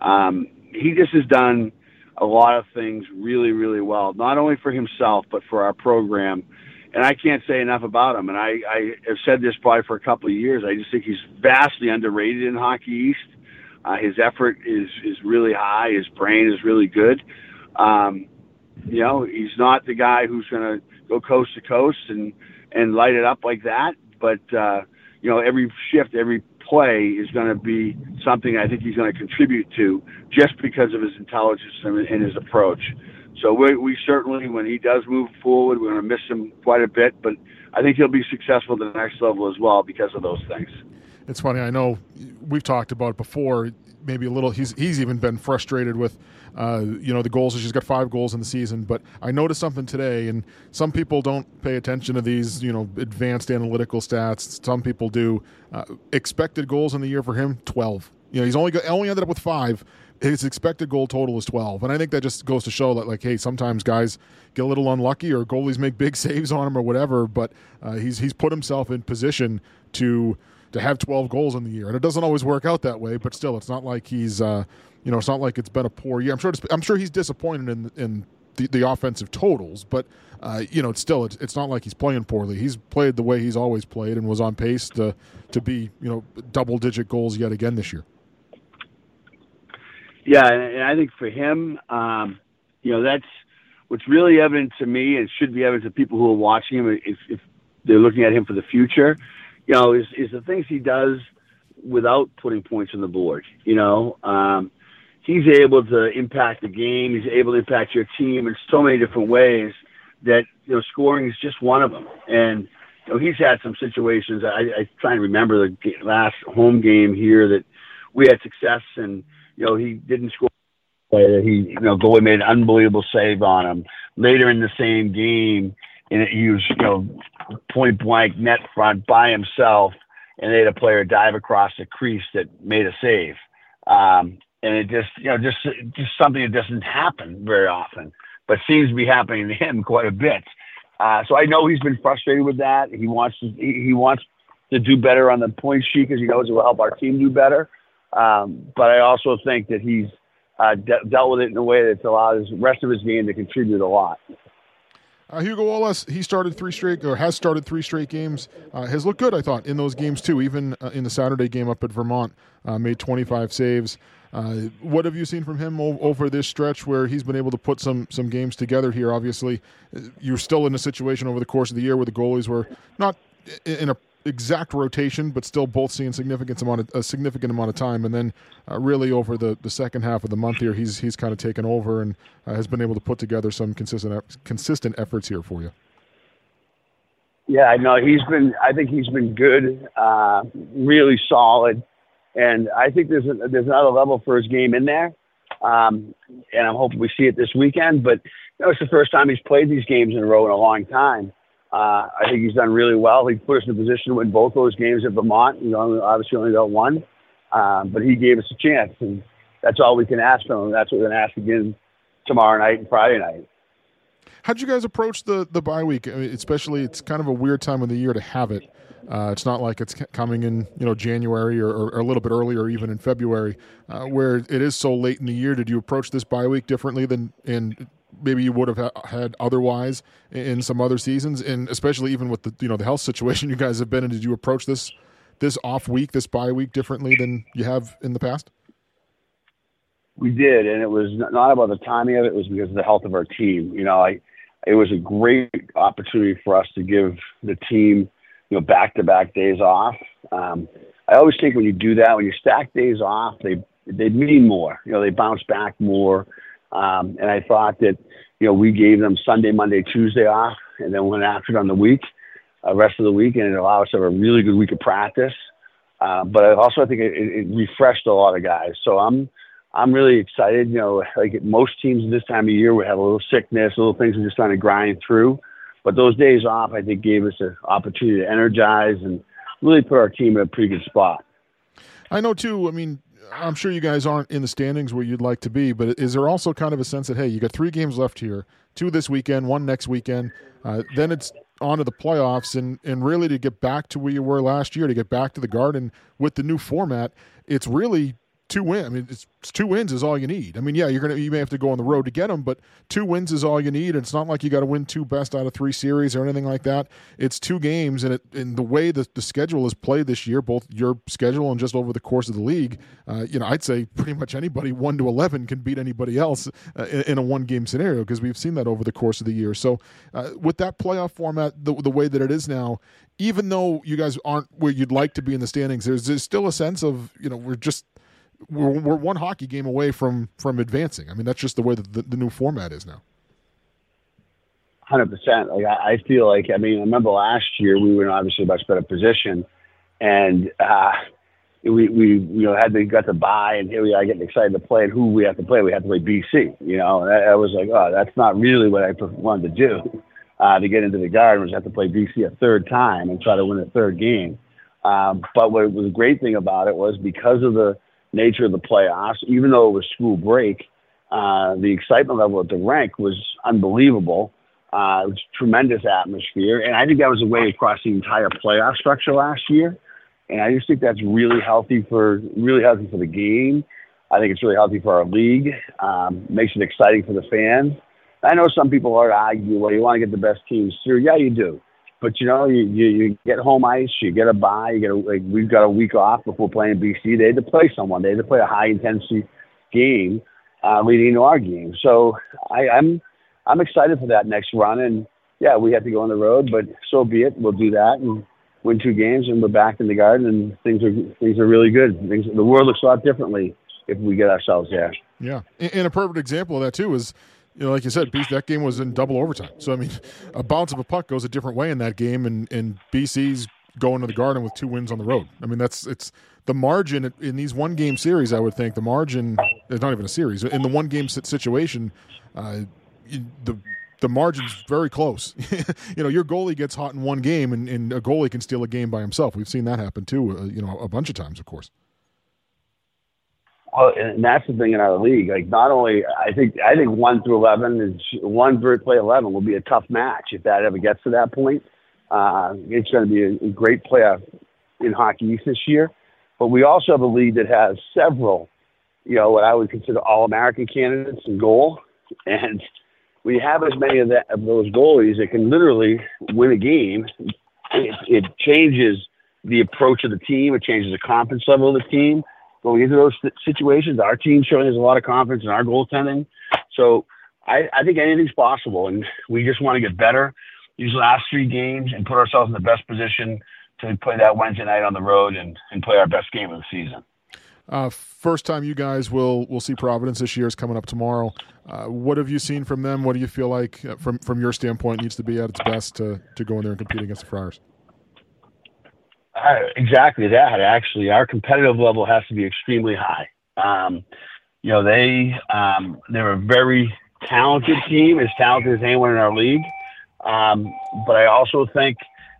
Speaker 13: Um, he just has done a lot of things really, really well, not only for himself, but for our program. And I can't say enough about him. And I, I have said this probably for a couple of years. I just think he's vastly underrated in Hockey East. Uh, his effort is, is really high. His brain is really good. Um, you know, he's not the guy who's going to go coast to coast and, and light it up like that. But, uh, you know, every shift, every play is going to be something I think he's going to contribute to just because of his intelligence and, and his approach. So we, we certainly, when he does move forward, we're going to miss him quite a bit, but I think he'll be successful at the next level as well because of those things.
Speaker 1: It's funny. I know we've talked about it before. Maybe a little. He's he's even been frustrated with uh, you know, the goals. She's got five goals in the season. But I noticed something today, and some people don't pay attention to these, you know, advanced analytical stats. Some people do. Uh, expected goals in the year for him, twelve. You know, he's only got, only ended up with five. His expected goal total is twelve, and I think that just goes to show that, like, hey, sometimes guys get a little unlucky, or goalies make big saves on him, or whatever. But uh, he's he's put himself in position to to have 12 goals in the year. And it doesn't always work out that way, but still, it's not like he's uh, you know, it's not like it's been a poor year. I'm sure. I'm sure he's disappointed in in the, the offensive totals, but uh, you know, it's still it's, it's not like he's playing poorly. He's played the way he's always played and was on pace to to be you know double digit goals yet again this year.
Speaker 13: Yeah, and I think for him, um, you know, that's what's really evident to me, and should be evident to people who are watching him if, if they're looking at him for the future. You know, is is the things he does without putting points on the board. You know, um, he's able to impact the game. He's able to impact your team in so many different ways that you know scoring is just one of them. And you know he's had some situations. I, I try and remember the last home game here that we had success, and you know he didn't score. He you know goalie made an unbelievable save on him. Later in the same game, and he was you know point blank net front by himself, and they had a player dive across the crease that made a save. Um, and it just you know just just something that doesn't happen very often, but seems to be happening to him quite a bit. Uh, so I know he's been frustrated with that. He wants to he, he wants to do better on the point sheet because he knows it will help our team do better. Um, but I also think that he's uh, de- dealt with it in a way that's allowed his rest of his game to contribute a lot.
Speaker 1: Uh, Hugo Ollas, he started three straight, or has started three straight games. Uh, has looked good, I thought, in those games too. Even uh, in the Saturday game up at Vermont, uh, made 25 saves. Uh, what have you seen from him over this stretch where he's been able to put some some games together here? Obviously, you're still in a situation over the course of the year where the goalies were not in a exact rotation, but still both seeing significant amount of, a significant amount of time. And then uh, really over the, the second half of the month here, he's he's kind of taken over and uh, has been able to put together some consistent consistent efforts here for you.
Speaker 13: Yeah, I know he's been. I think he's been good, uh, really solid, and I think there's a, there's another level for his game in there. Um, and I'm hoping we see it this weekend. But you know, it's the first time he's played these games in a row in a long time. Uh, I think he's done really well. He put us in a position to win both those games at Vermont. Obviously only got one, um, but he gave us a chance, and that's all we can ask from him. That's what we're going to ask again tomorrow night and Friday night.
Speaker 1: How'd you guys approach the the bye week? I mean, especially, it's kind of a weird time of the year to have it. Uh, it's not like it's coming in, you know, January or, or, a little bit earlier, or even in February, uh, where it is so late in the year. Did you approach this bye week differently than in maybe you would have ha- had otherwise in some other seasons, and especially even with the you know the health situation you guys have been in? Did you approach this this off week, this bye week, differently than you have in the past?
Speaker 13: We did, and it was not about the timing of it. It was because of the health of our team. You know, I it was a great opportunity for us to give the team, you know, back-to-back days off. Um, I always think when you do that, when you stack days off, they they mean more. You know, they bounce back more. Um, and I thought that, you know, we gave them Sunday, Monday, Tuesday off, and then went after it on the week, uh, rest of the week, and it allowed us to have a really good week of practice. Uh, but also I think it, it refreshed a lot of guys. So I'm I'm really excited. You know, like most teams this time of year, we have a little sickness, little things we're just trying to grind through. But those days off, I think, gave us an opportunity to energize and really put our team in a pretty good spot.
Speaker 1: I know too. I mean, I'm sure you guys aren't in the standings where you'd like to be, but is there also kind of a sense that hey, you got three games left here, two this weekend, one next weekend, uh, then it's on to the playoffs, and and really to get back to where you were last year, to get back to the Garden with the new format, it's really two wins. I mean, it's, two wins is all you need. I mean, yeah, you're gonna you may have to go on the road to get them, but two wins is all you need. It's not like you got to win two best out of three series or anything like that. It's two games, and it in the way that the schedule is played this year, both your schedule and just over the course of the league, uh, you know, I'd say pretty much anybody one to eleven can beat anybody else uh, in, in, a one game scenario because we've seen that over the course of the year. So, uh, with that playoff format, the the way that it is now, even though you guys aren't where you'd like to be in the standings, there's, there's still a sense of you know we're just we're, we're one hockey game away from from advancing. I mean, that's just the way that the, the new format is now.
Speaker 13: Hundred percent. Like I, I, feel like I mean, I remember last year we were in obviously a much better position, and uh, we we you know had to got to buy, and here we are getting excited to play, and who we have to play? We have to play BC. You know, and I, I was like, oh, that's not really what I wanted to do. Uh, to get into the Garden was have to play BC a third time and try to win a third game. Um, but what was a great thing about it was because of the nature of the playoffs, even though it was school break, uh, the excitement level at the rink was unbelievable. Uh, it was tremendous atmosphere, and I think that was a way across the entire playoff structure last year. And I just think that's really healthy for really healthy for the game. I think it's really healthy for our league. Um, makes it exciting for the fans. I know some people are arguing, well, you want to get the best teams through. Yeah, you do. But you know, you, you, you get home ice, you get a bye, you get a, like we've got a week off before playing BC. They had to play someone. They had to play a high intensity game uh, leading into our game. So I, I'm I'm excited for that next run. And yeah, we have to go on the road, but so be it. We'll do that and win two games, and we're back in the garden, and things are things are really good. Things the world looks a lot differently if we get ourselves there.
Speaker 1: Yeah, and a perfect example of that too is you know, like you said, that game was in double overtime. So I mean, a bounce of a puck goes a different way in that game, and and BC's going to the Garden with two wins on the road. I mean, that's it's the margin in these one game series. I would think the margin is not even a series in the one game situation. Uh, the the margin's very close. you know, your goalie gets hot in one game, and, and, a goalie can steal a game by himself. We've seen that happen too. Uh, you know, a bunch of times, of course.
Speaker 13: Well, and that's the thing in our league. Like, not only I think I think one through eleven is one through play eleven will be a tough match if that ever gets to that point. Uh, it's going to be a, a great playoff in Hockey East this year. But we also have a league that has several, you know, what I would consider all American candidates in goal, and we have as many of that of those goalies that can literally win a game. It, it changes the approach of the team. It changes the confidence level of the team going into those situations. Our team showing us a lot of confidence in our goaltending. So I, I think anything's possible, and we just want to get better. these last three games and put ourselves in the best position to play that Wednesday night on the road and, and play our best game of the season.
Speaker 1: Uh, first time you guys will will see Providence this year is coming up tomorrow. Uh, what have you seen from them? What do you feel like, uh, from from your standpoint, needs to be at its best to to go in there and compete against the Friars?
Speaker 13: Exactly that. Actually, our competitive level has to be extremely high. Um, you know, they um, they're a very talented team, as talented as anyone in our league. Um, but I also think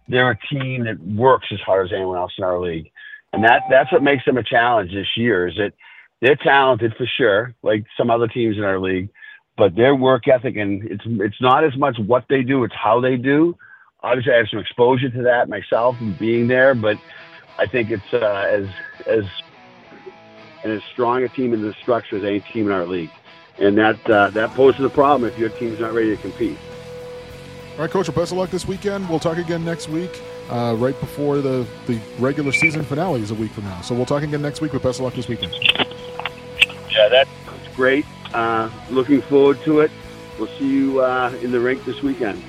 Speaker 13: they're a team that works as hard as anyone else in our league, and that that's what makes them a challenge this year. Is that they're talented for sure, like some other teams in our league, but their work ethic and it's it's not as much what they do, it's how they do obviously I have some exposure to that myself and being there, but I think it's uh, as as and as strong a team in the structure as any team in our league, and that uh, that poses a problem if your team's not ready to compete.
Speaker 1: All right, Coach. Well, best of luck this weekend. We'll talk again next week, uh, right before the the regular season finale is a week from now. So we'll talk again next week. With best of luck this weekend.
Speaker 13: Yeah, that's great. Uh, looking forward to it. We'll see you uh, in the rink this weekend.